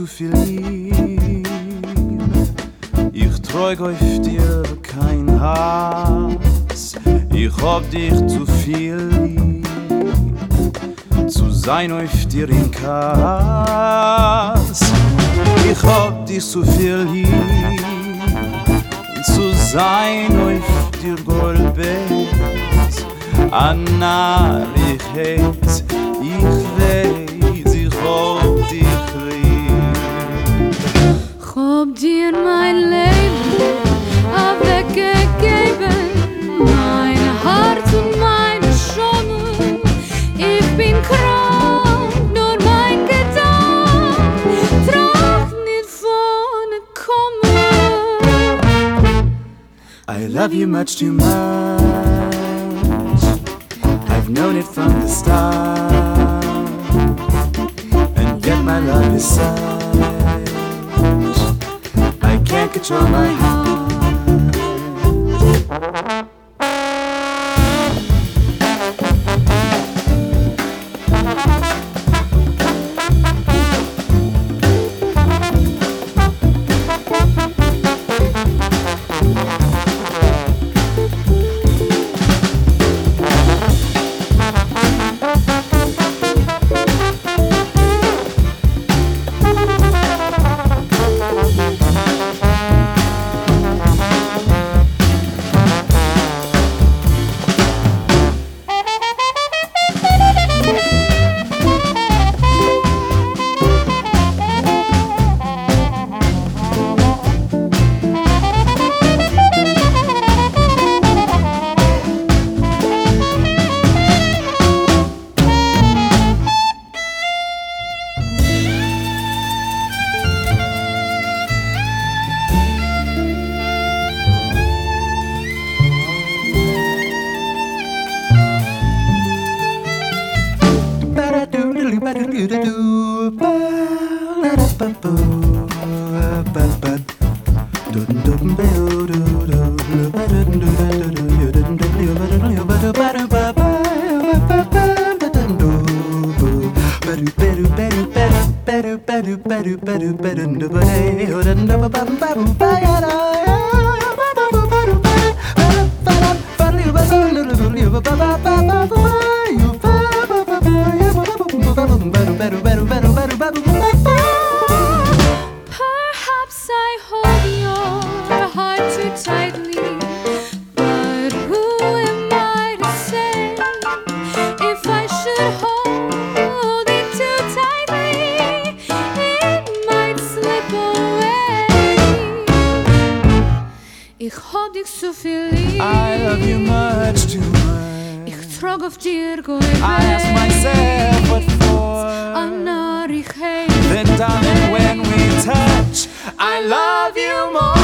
zu viel lieb. Ich träg auf dir kein Hass. Ich hab dich zu viel lieb. Zu sein auf dir in Kass. Ich hab dich zu viel lieb. Zu sein auf dir Goldbett. Anna, ich heiz, I love you much too much. I've known it from the start. And yet my love is such. I can't control my heart. Perhaps Ich hab dich so. I love you much too much. Ich trag auf dir I ask myself what for. Anna, ich hey. Then, darling, when we touch, I love you more.